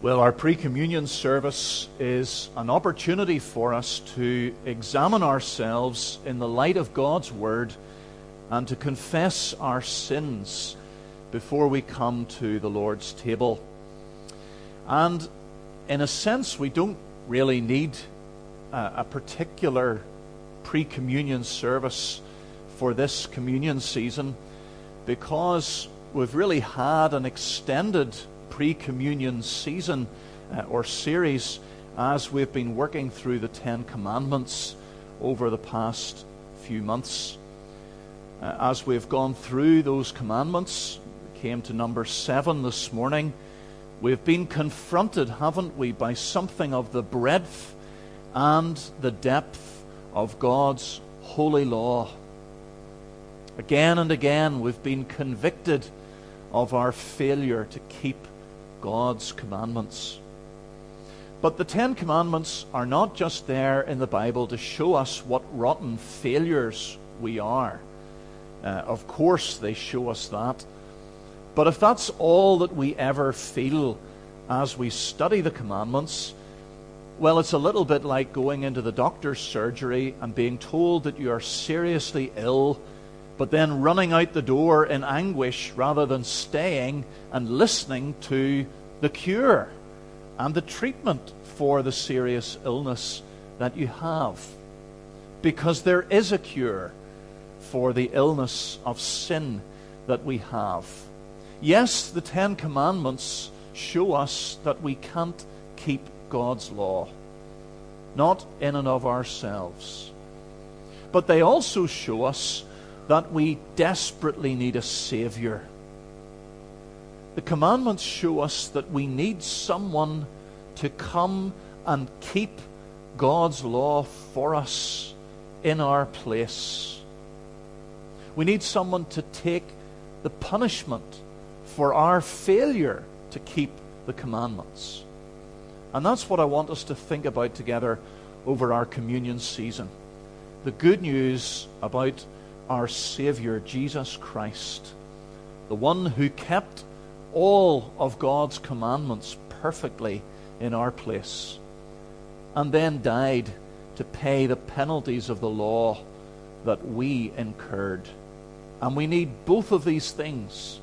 Well, our pre communion service is an opportunity for us to examine ourselves in the light of God's Word and to confess our sins before we come to the Lord's table. And in a sense, we don't really need a, a particular pre communion service for this communion season because we've really had an extended pre communion season uh, or series as we've been working through the Ten Commandments over the past few months. Uh, as we've gone through those commandments, came to number seven this morning. We've been confronted, haven't we, by something of the breadth and the depth of God's holy law. Again and again, we've been convicted of our failure to keep God's commandments. But the Ten Commandments are not just there in the Bible to show us what rotten failures we are. Uh, of course, they show us that. But if that's all that we ever feel as we study the commandments, well, it's a little bit like going into the doctor's surgery and being told that you are seriously ill, but then running out the door in anguish rather than staying and listening to the cure and the treatment for the serious illness that you have. Because there is a cure for the illness of sin that we have. Yes, the Ten Commandments show us that we can't keep God's law, not in and of ourselves. But they also show us that we desperately need a Savior the commandments show us that we need someone to come and keep God's law for us in our place. We need someone to take the punishment for our failure to keep the commandments. And that's what I want us to think about together over our communion season. The good news about our Savior, Jesus Christ, the one who kept all of God's commandments perfectly in our place, and then died to pay the penalties of the law that we incurred. And we need both of these things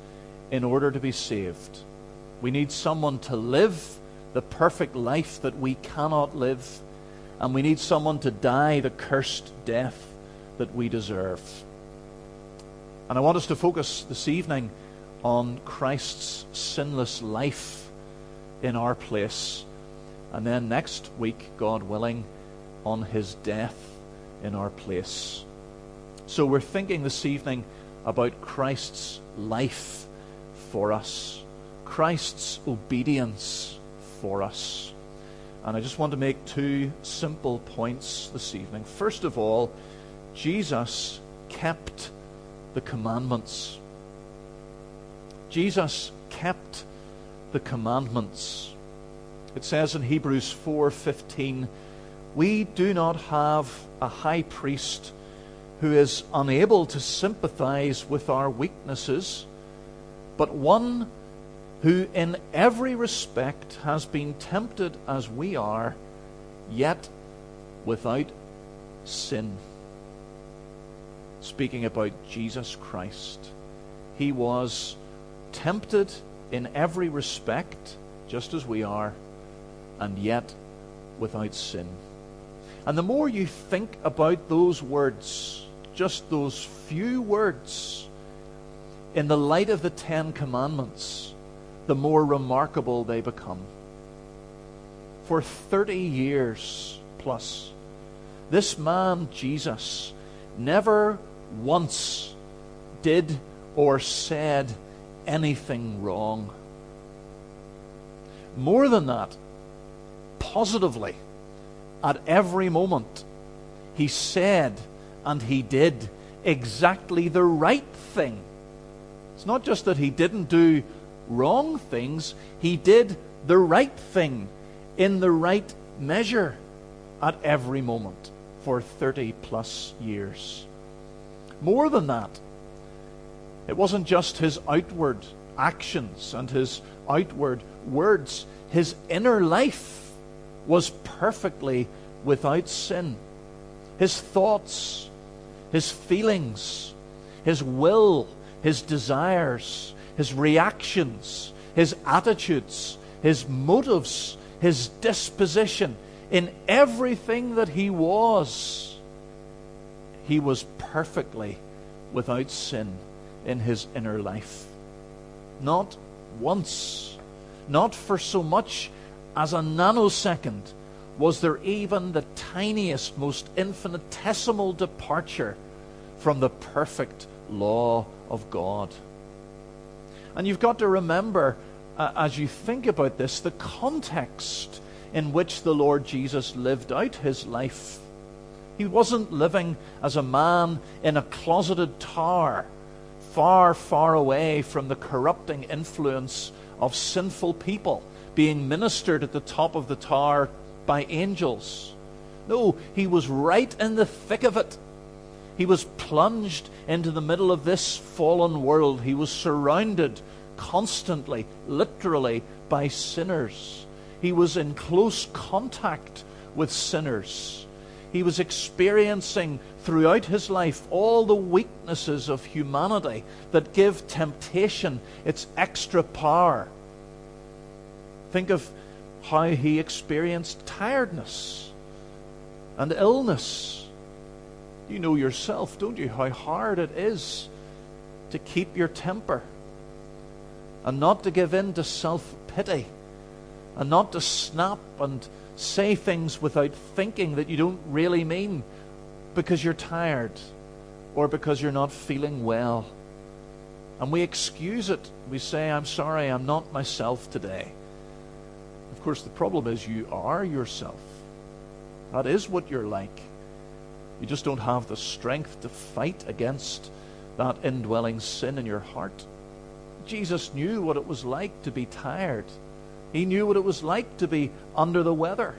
in order to be saved. We need someone to live the perfect life that we cannot live, and we need someone to die the cursed death that we deserve. And I want us to focus this evening on Christ's sinless life in our place. And then next week, God willing, on his death in our place. So we're thinking this evening about Christ's life for us, Christ's obedience for us. And I just want to make two simple points this evening. First of all, Jesus kept the commandments. Jesus kept the commandments. It says in Hebrews 4:15, "We do not have a high priest who is unable to sympathize with our weaknesses, but one who in every respect has been tempted as we are, yet without sin." Speaking about Jesus Christ, he was tempted in every respect, just as we are, and yet without sin. And the more you think about those words, just those few words, in the light of the Ten Commandments, the more remarkable they become. For 30 years plus, this man, Jesus, never once did or said anything wrong. More than that, positively, at every moment, he said and he did exactly the right thing. It's not just that he didn't do wrong things, he did the right thing in the right measure at every moment for 30 plus years. More than that, it wasn't just his outward actions and his outward words, his inner life was perfectly without sin. His thoughts, his feelings, his will, his desires, his reactions, his attitudes, his motives, his disposition, in everything that he was, he was perfectly without sin in his inner life. Not once, not for so much as a nanosecond, was there even the tiniest, most infinitesimal departure from the perfect law of God. And you've got to remember, uh, as you think about this, the context in which the Lord Jesus lived out his life. He wasn't living as a man in a closeted tower, far, far away from the corrupting influence of sinful people, being ministered at the top of the tower by angels. No, he was right in the thick of it. He was plunged into the middle of this fallen world. He was surrounded constantly, literally, by sinners. He was in close contact with sinners. He was experiencing throughout his life all the weaknesses of humanity that give temptation its extra power. Think of how he experienced tiredness and illness. You know yourself, don't you, how hard it is to keep your temper and not to give in to self pity and not to snap and say things without thinking that you don't really mean because you're tired or because you're not feeling well. And we excuse it. We say, I'm sorry, I'm not myself today. Of course, the problem is you are yourself. That is what you're like. You just don't have the strength to fight against that indwelling sin in your heart. Jesus knew what it was like to be tired. He knew what it was like to be under the weather.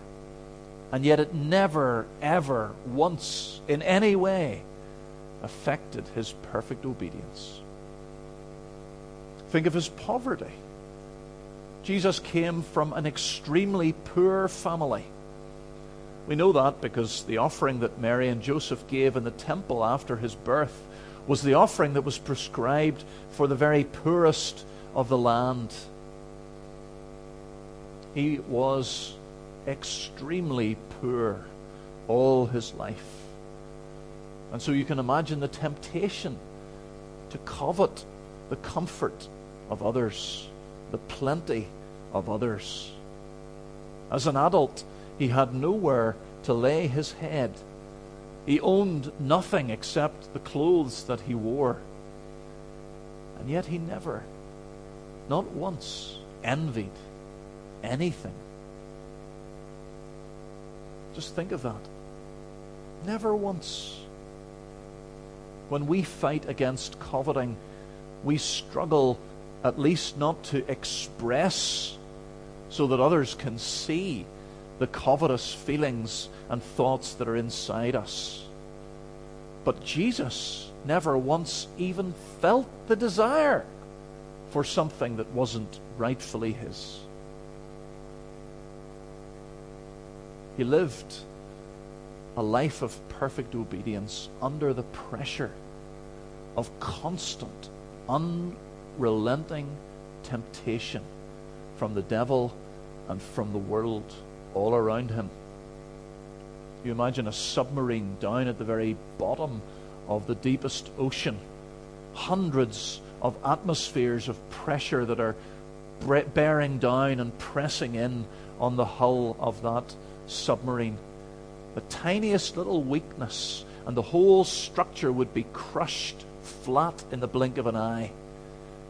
And yet it never, ever, once, in any way, affected his perfect obedience. Think of his poverty. Jesus came from an extremely poor family. We know that because the offering that Mary and Joseph gave in the temple after his birth was the offering that was prescribed for the very poorest of the land. He was extremely poor all his life. And so you can imagine the temptation to covet the comfort of others, the plenty of others. As an adult, he had nowhere to lay his head. He owned nothing except the clothes that he wore. And yet he never, not once, envied anything. Just think of that. Never once. When we fight against coveting, we struggle at least not to express so that others can see the covetous feelings and thoughts that are inside us. But Jesus never once even felt the desire for something that wasn't rightfully his. He lived a life of perfect obedience under the pressure of constant, unrelenting temptation from the devil and from the world all around him. You imagine a submarine down at the very bottom of the deepest ocean, hundreds of atmospheres of pressure that are bearing down and pressing in on the hull of that submarine. The tiniest little weakness, and the whole structure would be crushed flat in the blink of an eye.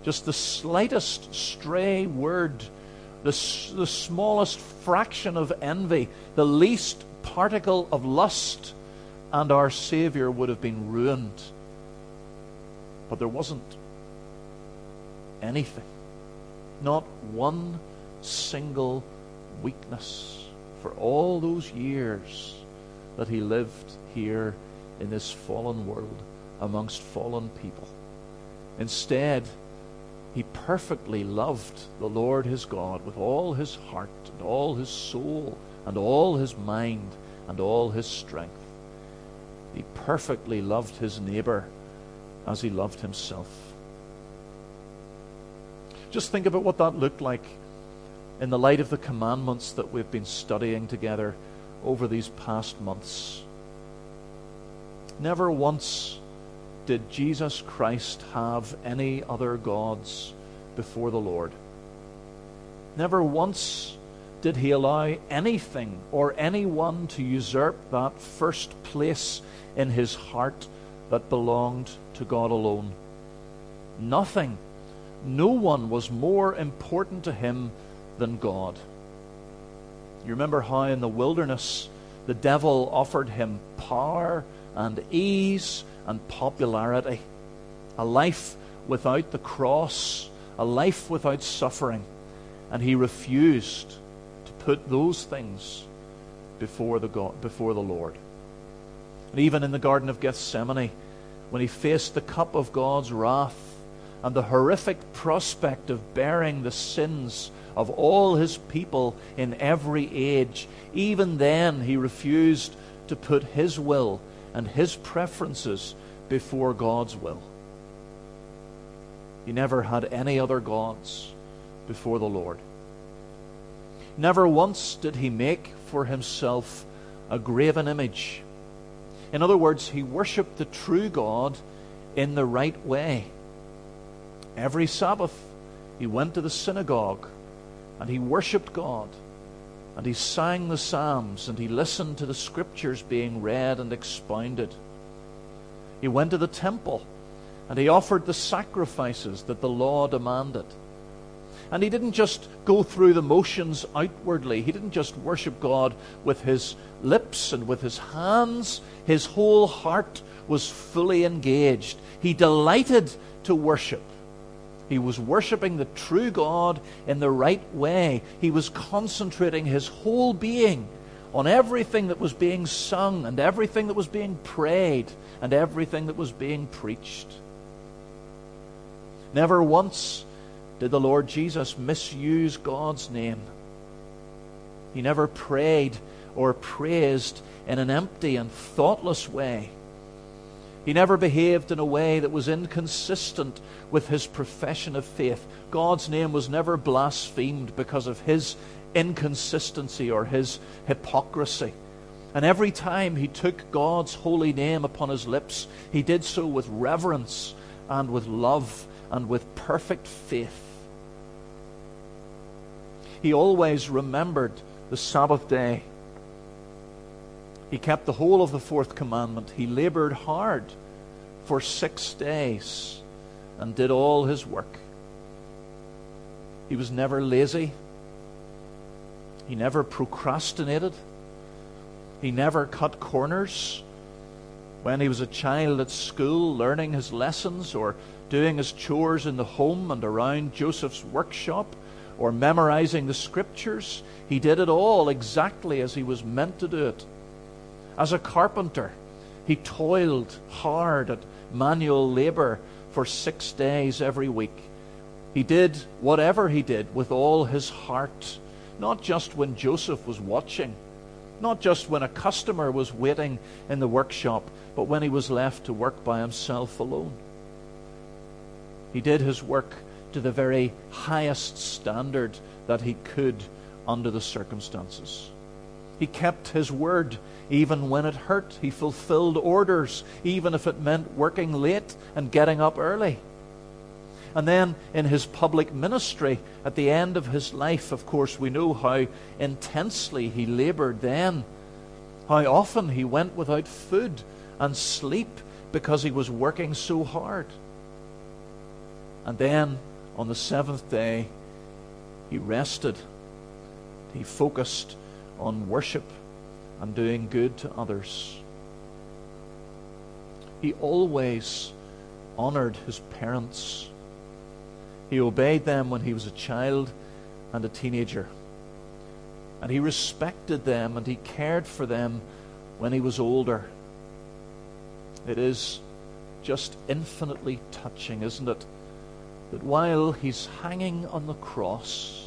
Just the slightest stray word, the, the smallest fraction of envy, the least particle of lust, and our Savior would have been ruined. But there wasn't anything, not one single weakness for all those years that he lived here in this fallen world amongst fallen people. Instead, he perfectly loved the Lord his God with all his heart and all his soul and all his mind and all his strength. He perfectly loved his neighbor as he loved himself. Just think about what that looked like in the light of the commandments that we've been studying together over these past months. Never once did Jesus Christ have any other gods before the Lord. Never once did he allow anything or anyone to usurp that first place in his heart that belonged to God alone. Nothing, no one was more important to him than God. You remember how in the wilderness the devil offered him power and ease and popularity, a life without the cross, a life without suffering, and he refused to put those things before the God, before the Lord. And even in the Garden of Gethsemane, when he faced the cup of God's wrath and the horrific prospect of bearing the sins of all his people in every age, even then he refused to put his will and his preferences before God's will. He never had any other gods before the Lord. Never once did he make for himself a graven image. In other words, he worshipped the true God in the right way. Every Sabbath, he went to the synagogue and he worshipped God and he sang the Psalms and he listened to the scriptures being read and expounded. He went to the temple and he offered the sacrifices that the law demanded. And he didn't just go through the motions outwardly. He didn't just worship God with his lips and with his hands. His whole heart was fully engaged. He delighted to worship. He was worshiping the true God in the right way. He was concentrating his whole being on everything that was being sung and everything that was being prayed and everything that was being preached. Never once did the Lord Jesus misuse God's name. He never prayed or praised in an empty and thoughtless way. He never behaved in a way that was inconsistent with his profession of faith. God's name was never blasphemed because of his inconsistency or his hypocrisy. And every time he took God's holy name upon his lips, he did so with reverence and with love and with perfect faith. He always remembered the Sabbath day he kept the whole of the fourth commandment. He labored hard for six days and did all his work. He was never lazy. He never procrastinated. He never cut corners. When he was a child at school, learning his lessons or doing his chores in the home and around Joseph's workshop or memorizing the scriptures, he did it all exactly as he was meant to do it. As a carpenter, he toiled hard at manual labor for six days every week. He did whatever he did with all his heart, not just when Joseph was watching, not just when a customer was waiting in the workshop, but when he was left to work by himself alone. He did his work to the very highest standard that he could under the circumstances. He kept his word even when it hurt. He fulfilled orders, even if it meant working late and getting up early. And then in his public ministry, at the end of his life, of course, we know how intensely he labored then, how often he went without food and sleep because he was working so hard. And then on the seventh day, he rested. He focused on worship and doing good to others. He always honored his parents. He obeyed them when he was a child and a teenager. And he respected them and he cared for them when he was older. It is just infinitely touching, isn't it? that while he's hanging on the cross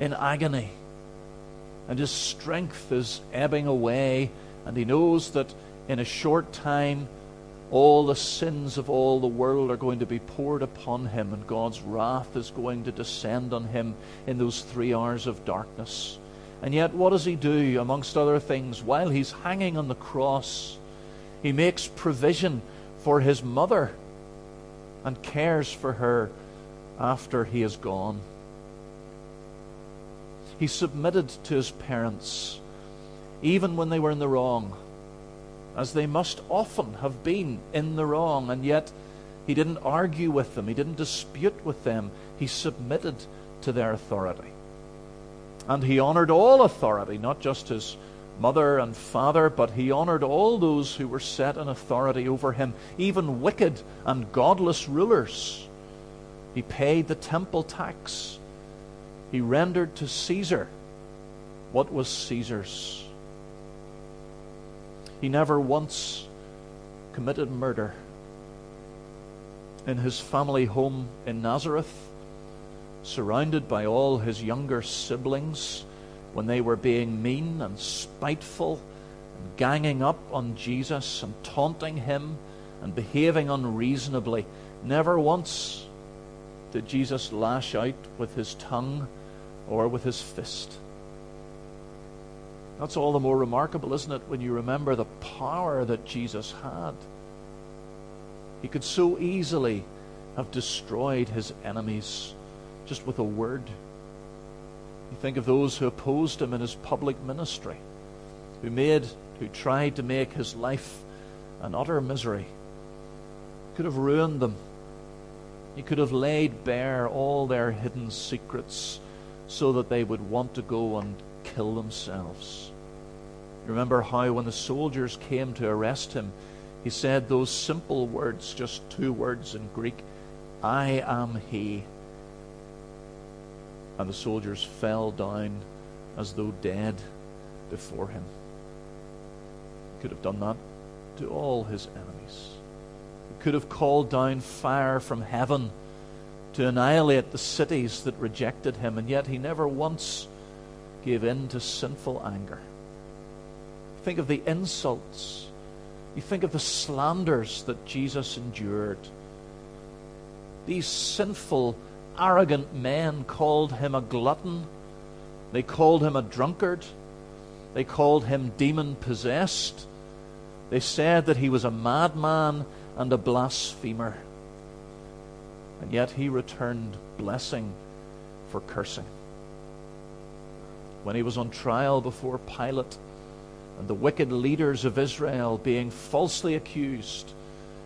in agony, and his strength is ebbing away, and he knows that in a short time all the sins of all the world are going to be poured upon him, and God's wrath is going to descend on him in those three hours of darkness. And yet, what does he do, amongst other things? While he's hanging on the cross, he makes provision for his mother and cares for her after he is gone. He submitted to his parents, even when they were in the wrong, as they must often have been in the wrong, and yet he didn't argue with them, he didn't dispute with them, he submitted to their authority. And he honored all authority, not just his mother and father, but he honored all those who were set in authority over him, even wicked and godless rulers. He paid the temple tax. He rendered to Caesar what was Caesar's. He never once committed murder. In his family home in Nazareth, surrounded by all his younger siblings, when they were being mean and spiteful and ganging up on Jesus and taunting him and behaving unreasonably. Never once did Jesus lash out with his tongue or with his fist. That's all the more remarkable, isn't it, when you remember the power that Jesus had? He could so easily have destroyed his enemies just with a word. You think of those who opposed him in his public ministry, who made, who tried to make his life an utter misery. Could have ruined them. He could have laid bare all their hidden secrets so that they would want to go and kill themselves. Remember how when the soldiers came to arrest him, he said those simple words, just two words in Greek I am he and the soldiers fell down as though dead before him. He could have done that to all his enemies. Could have called down fire from heaven to annihilate the cities that rejected him, and yet he never once gave in to sinful anger. Think of the insults. You think of the slanders that Jesus endured. These sinful arrogant men called him a glutton. They called him a drunkard. They called him demon possessed. They said that he was a madman and a blasphemer. And yet he returned blessing for cursing. When he was on trial before Pilate, and the wicked leaders of Israel being falsely accused,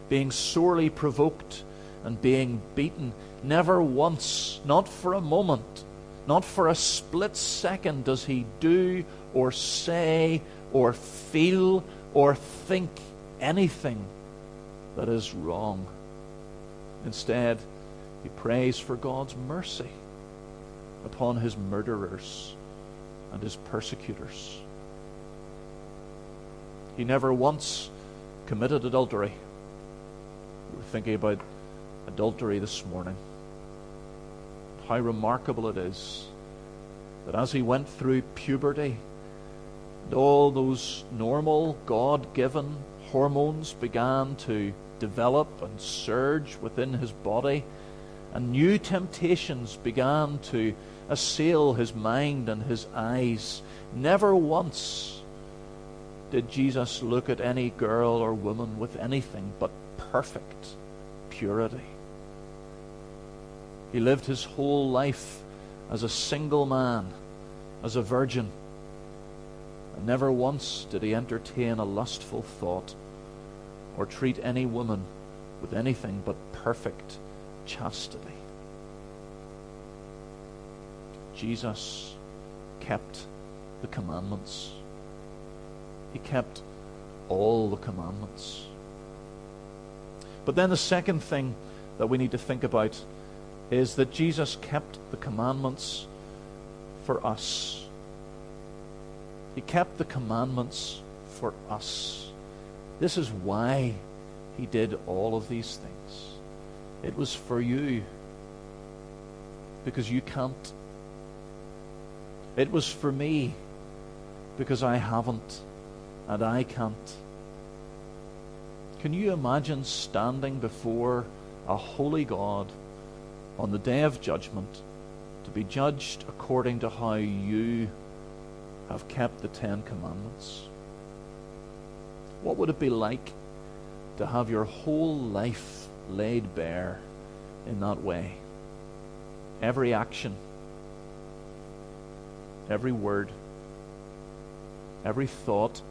being sorely provoked, and being beaten, Never once, not for a moment, not for a split second, does he do or say or feel or think anything that is wrong. Instead, he prays for God's mercy upon his murderers and his persecutors. He never once committed adultery. We were thinking about adultery this morning how remarkable it is that as he went through puberty, and all those normal, God given hormones began to develop and surge within his body, and new temptations began to assail his mind and his eyes. Never once did Jesus look at any girl or woman with anything but perfect purity. He lived his whole life as a single man, as a virgin. Never once did he entertain a lustful thought or treat any woman with anything but perfect chastity. Jesus kept the commandments. He kept all the commandments. But then the second thing that we need to think about is that Jesus kept the commandments for us. He kept the commandments for us. This is why he did all of these things. It was for you because you can't. It was for me because I haven't and I can't. Can you imagine standing before a holy God on the day of judgment to be judged according to how you have kept the Ten Commandments? What would it be like to have your whole life laid bare in that way? Every action, every word, every thought,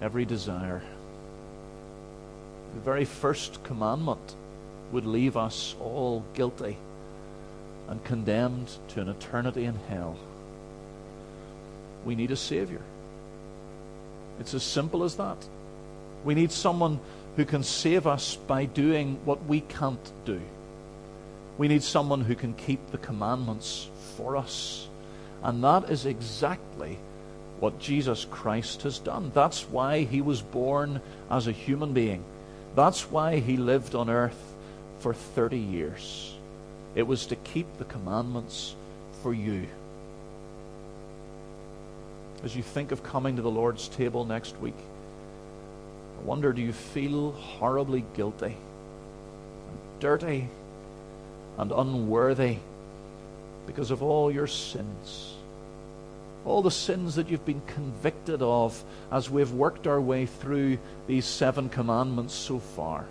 every desire. The very first commandment would leave us all guilty and condemned to an eternity in hell. We need a Savior. It's as simple as that. We need someone who can save us by doing what we can't do. We need someone who can keep the commandments for us. And that is exactly what Jesus Christ has done. That's why he was born as a human being. That's why he lived on earth for 30 years. It was to keep the commandments for you. As you think of coming to the Lord's table next week, I wonder do you feel horribly guilty, and dirty, and unworthy because of all your sins? All the sins that you've been convicted of as we've worked our way through these seven commandments so far.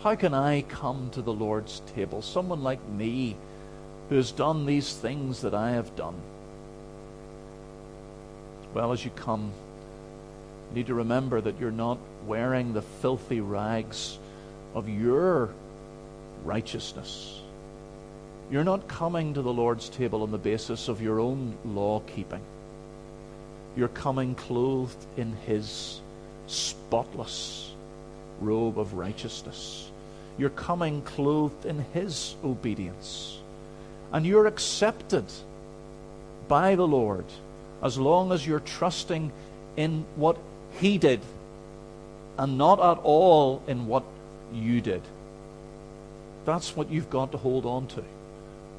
How can I come to the Lord's table? Someone like me who has done these things that I have done. Well, as you come, you need to remember that you're not wearing the filthy rags of your righteousness. You're not coming to the Lord's table on the basis of your own law keeping. You're coming clothed in His spotless robe of righteousness. You're coming clothed in His obedience. And you're accepted by the Lord as long as you're trusting in what He did and not at all in what you did. That's what you've got to hold on to.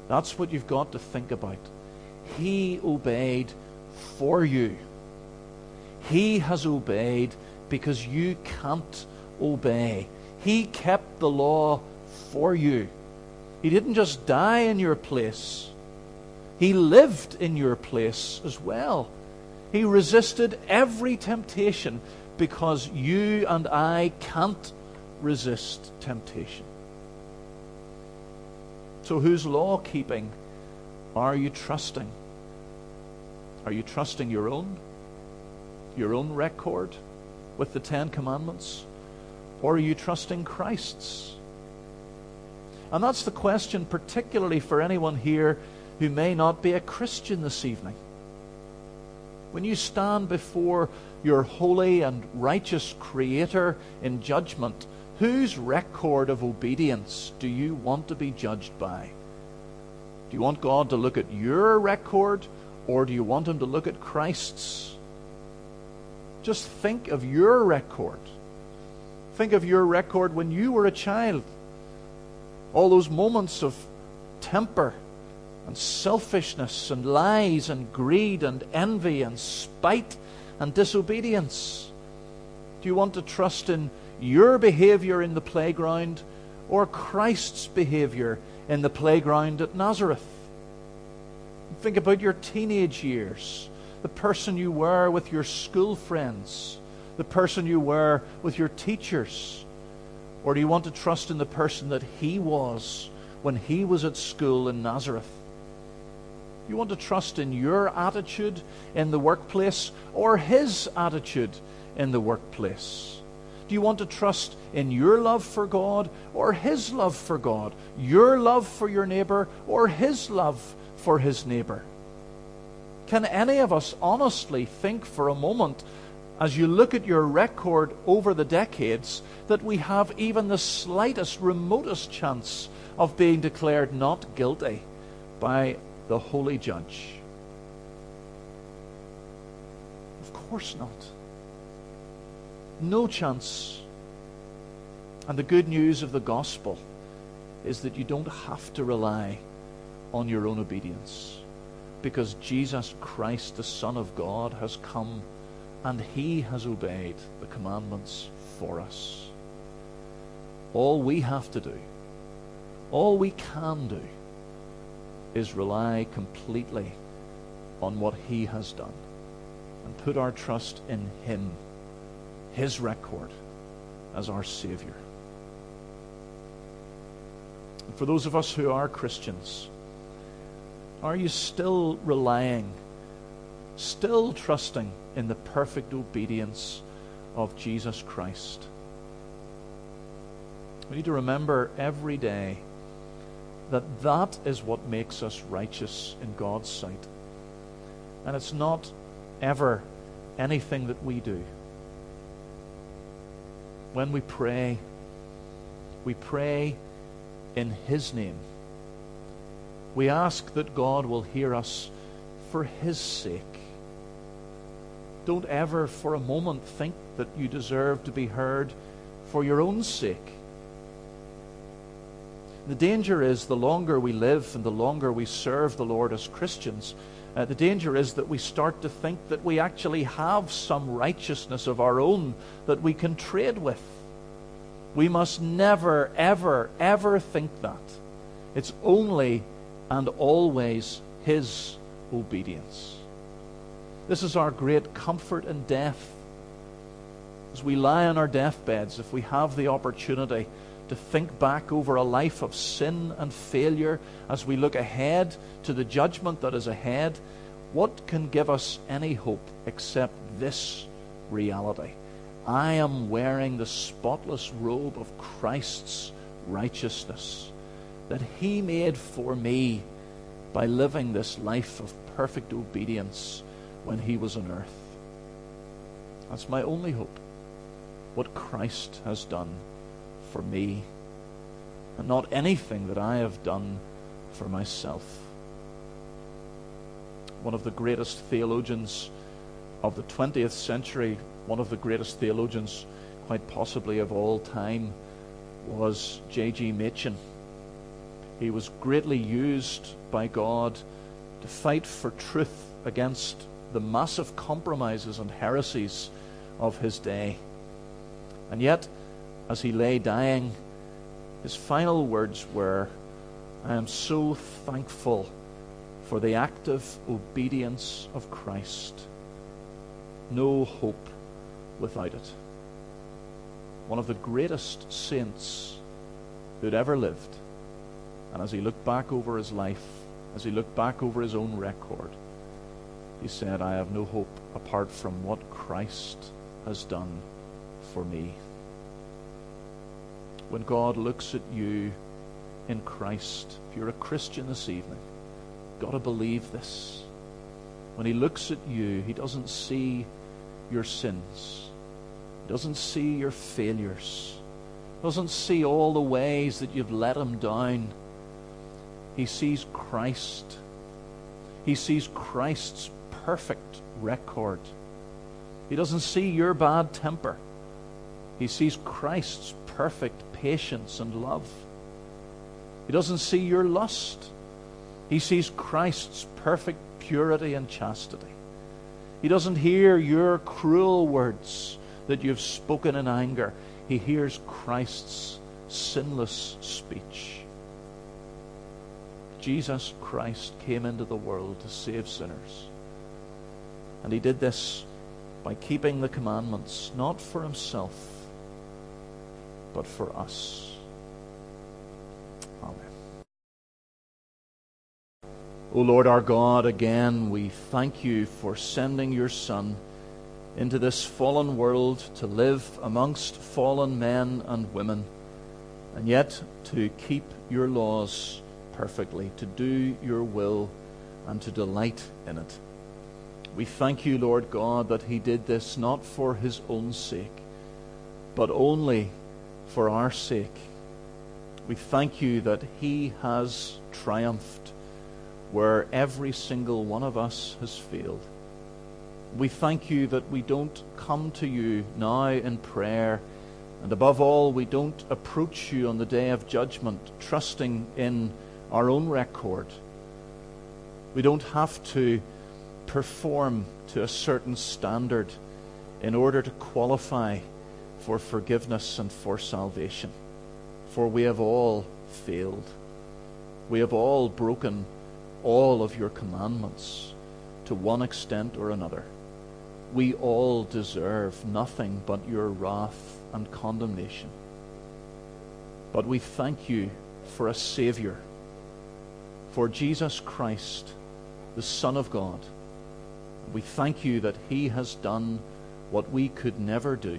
That's what you've got to think about. He obeyed for you. He has obeyed because you can't obey. He kept the law for you. He didn't just die in your place. He lived in your place as well. He resisted every temptation because you and I can't resist temptation. So, whose law keeping are you trusting? Are you trusting your own? Your own record with the Ten Commandments? Or are you trusting Christ's? And that's the question, particularly for anyone here who may not be a Christian this evening. When you stand before your holy and righteous Creator in judgment, whose record of obedience do you want to be judged by? Do you want God to look at your record, or do you want Him to look at Christ's? Just think of your record. Think of your record when you were a child. All those moments of temper and selfishness and lies and greed and envy and spite and disobedience? Do you want to trust in your behavior in the playground or Christ's behavior in the playground at Nazareth? Think about your teenage years, the person you were with your school friends, the person you were with your teachers. Or do you want to trust in the person that he was when he was at school in Nazareth? You want to trust in your attitude in the workplace or his attitude in the workplace? Do you want to trust in your love for God or his love for God? Your love for your neighbor or his love for his neighbor? Can any of us honestly think for a moment, as you look at your record over the decades, that we have even the slightest, remotest chance of being declared not guilty by the holy judge? Of course not. No chance. And the good news of the gospel is that you don't have to rely on your own obedience because Jesus Christ, the Son of God, has come and he has obeyed the commandments for us. All we have to do, all we can do, is rely completely on what he has done and put our trust in him, his record, as our Savior. And for those of us who are Christians, are you still relying, still trusting in the perfect obedience of Jesus Christ? We need to remember every day that that is what makes us righteous in God's sight. And it's not ever anything that we do. When we pray, we pray in His name. We ask that God will hear us for His sake. Don't ever for a moment think that you deserve to be heard for your own sake. The danger is the longer we live and the longer we serve the Lord as Christians, uh, the danger is that we start to think that we actually have some righteousness of our own that we can trade with. We must never, ever, ever think that. It's only and always His obedience. This is our great comfort in death. As we lie on our deathbeds, if we have the opportunity to think back over a life of sin and failure as we look ahead to the judgment that is ahead, what can give us any hope except this reality? I am wearing the spotless robe of Christ's righteousness that He made for me by living this life of perfect obedience when He was on earth. That's my only hope. What Christ has done for me and not anything that I have done for myself. One of the greatest theologians of the 20th century, one of the greatest theologians, quite possibly of all time, was J.G. Machen. He was greatly used by God to fight for truth against the massive compromises and heresies of his day. And yet, as he lay dying, his final words were, I am so thankful for the active obedience of Christ. No hope without it. One of the greatest saints who'd ever lived. And as he looked back over his life, as he looked back over his own record, he said, I have no hope apart from what Christ has done for me when God looks at you in Christ, if you're a Christian this evening, got to believe this. When He looks at you, He doesn't see your sins, He doesn't see your failures, He doesn't see all the ways that you've let Him down. He sees Christ. He sees Christ's perfect record. He doesn't see your bad temper. He sees Christ's perfect patience and love. He doesn't see your lust. He sees Christ's perfect purity and chastity. He doesn't hear your cruel words that you've spoken in anger. He hears Christ's sinless speech. Jesus Christ came into the world to save sinners. And he did this by keeping the commandments, not for himself but for us. Amen. O Lord our God, again we thank you for sending your Son into this fallen world to live amongst fallen men and women, and yet to keep your laws perfectly, to do your will, and to delight in it. We thank you, Lord God, that he did this not for his own sake, but only for our sake. We thank you that He has triumphed where every single one of us has failed. We thank you that we don't come to you now in prayer And above all, we don't approach you on the day of judgment trusting in our own record. We don't have to perform to a certain standard in order to qualify for forgiveness and for salvation. For we have all failed. We have all broken all of your commandments to one extent or another. We all deserve nothing but your wrath and condemnation. But we thank you for a Savior, for Jesus Christ, the Son of God. We thank you that He has done what we could never do,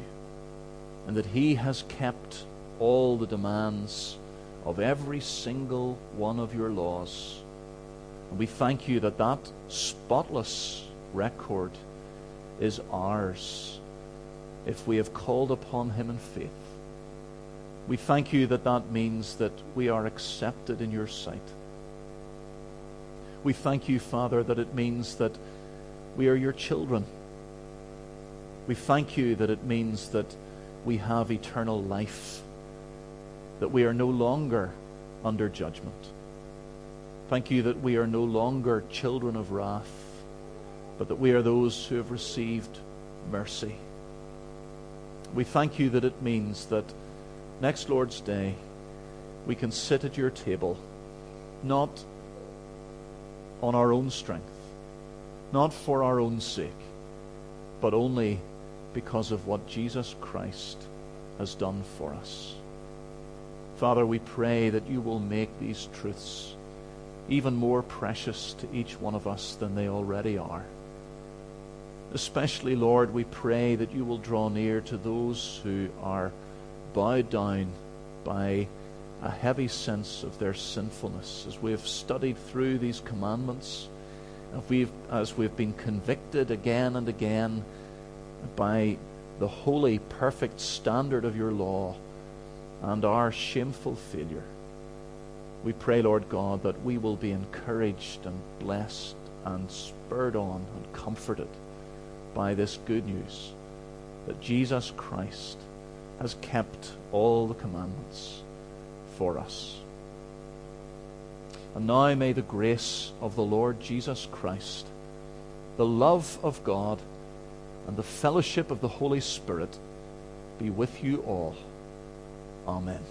and that He has kept all the demands of every single one of your laws. And we thank you that that spotless record is ours if we have called upon Him in faith. We thank you that that means that we are accepted in your sight. We thank you, Father, that it means that we are your children. We thank you that it means that we have eternal life, that we are no longer under judgment. Thank you that we are no longer children of wrath, but that we are those who have received mercy. We thank you that it means that next Lord's Day we can sit at your table not on our own strength, not for our own sake, but only because of what Jesus Christ has done for us. Father, we pray that you will make these truths even more precious to each one of us than they already are. Especially, Lord, we pray that you will draw near to those who are bowed down by a heavy sense of their sinfulness. As we have studied through these commandments, as we've, as we've been convicted again and again by the holy, perfect standard of your law and our shameful failure, we pray, Lord God, that we will be encouraged and blessed and spurred on and comforted by this good news that Jesus Christ has kept all the commandments for us. And now may the grace of the Lord Jesus Christ, the love of God, and the fellowship of the Holy Spirit be with you all. Amen.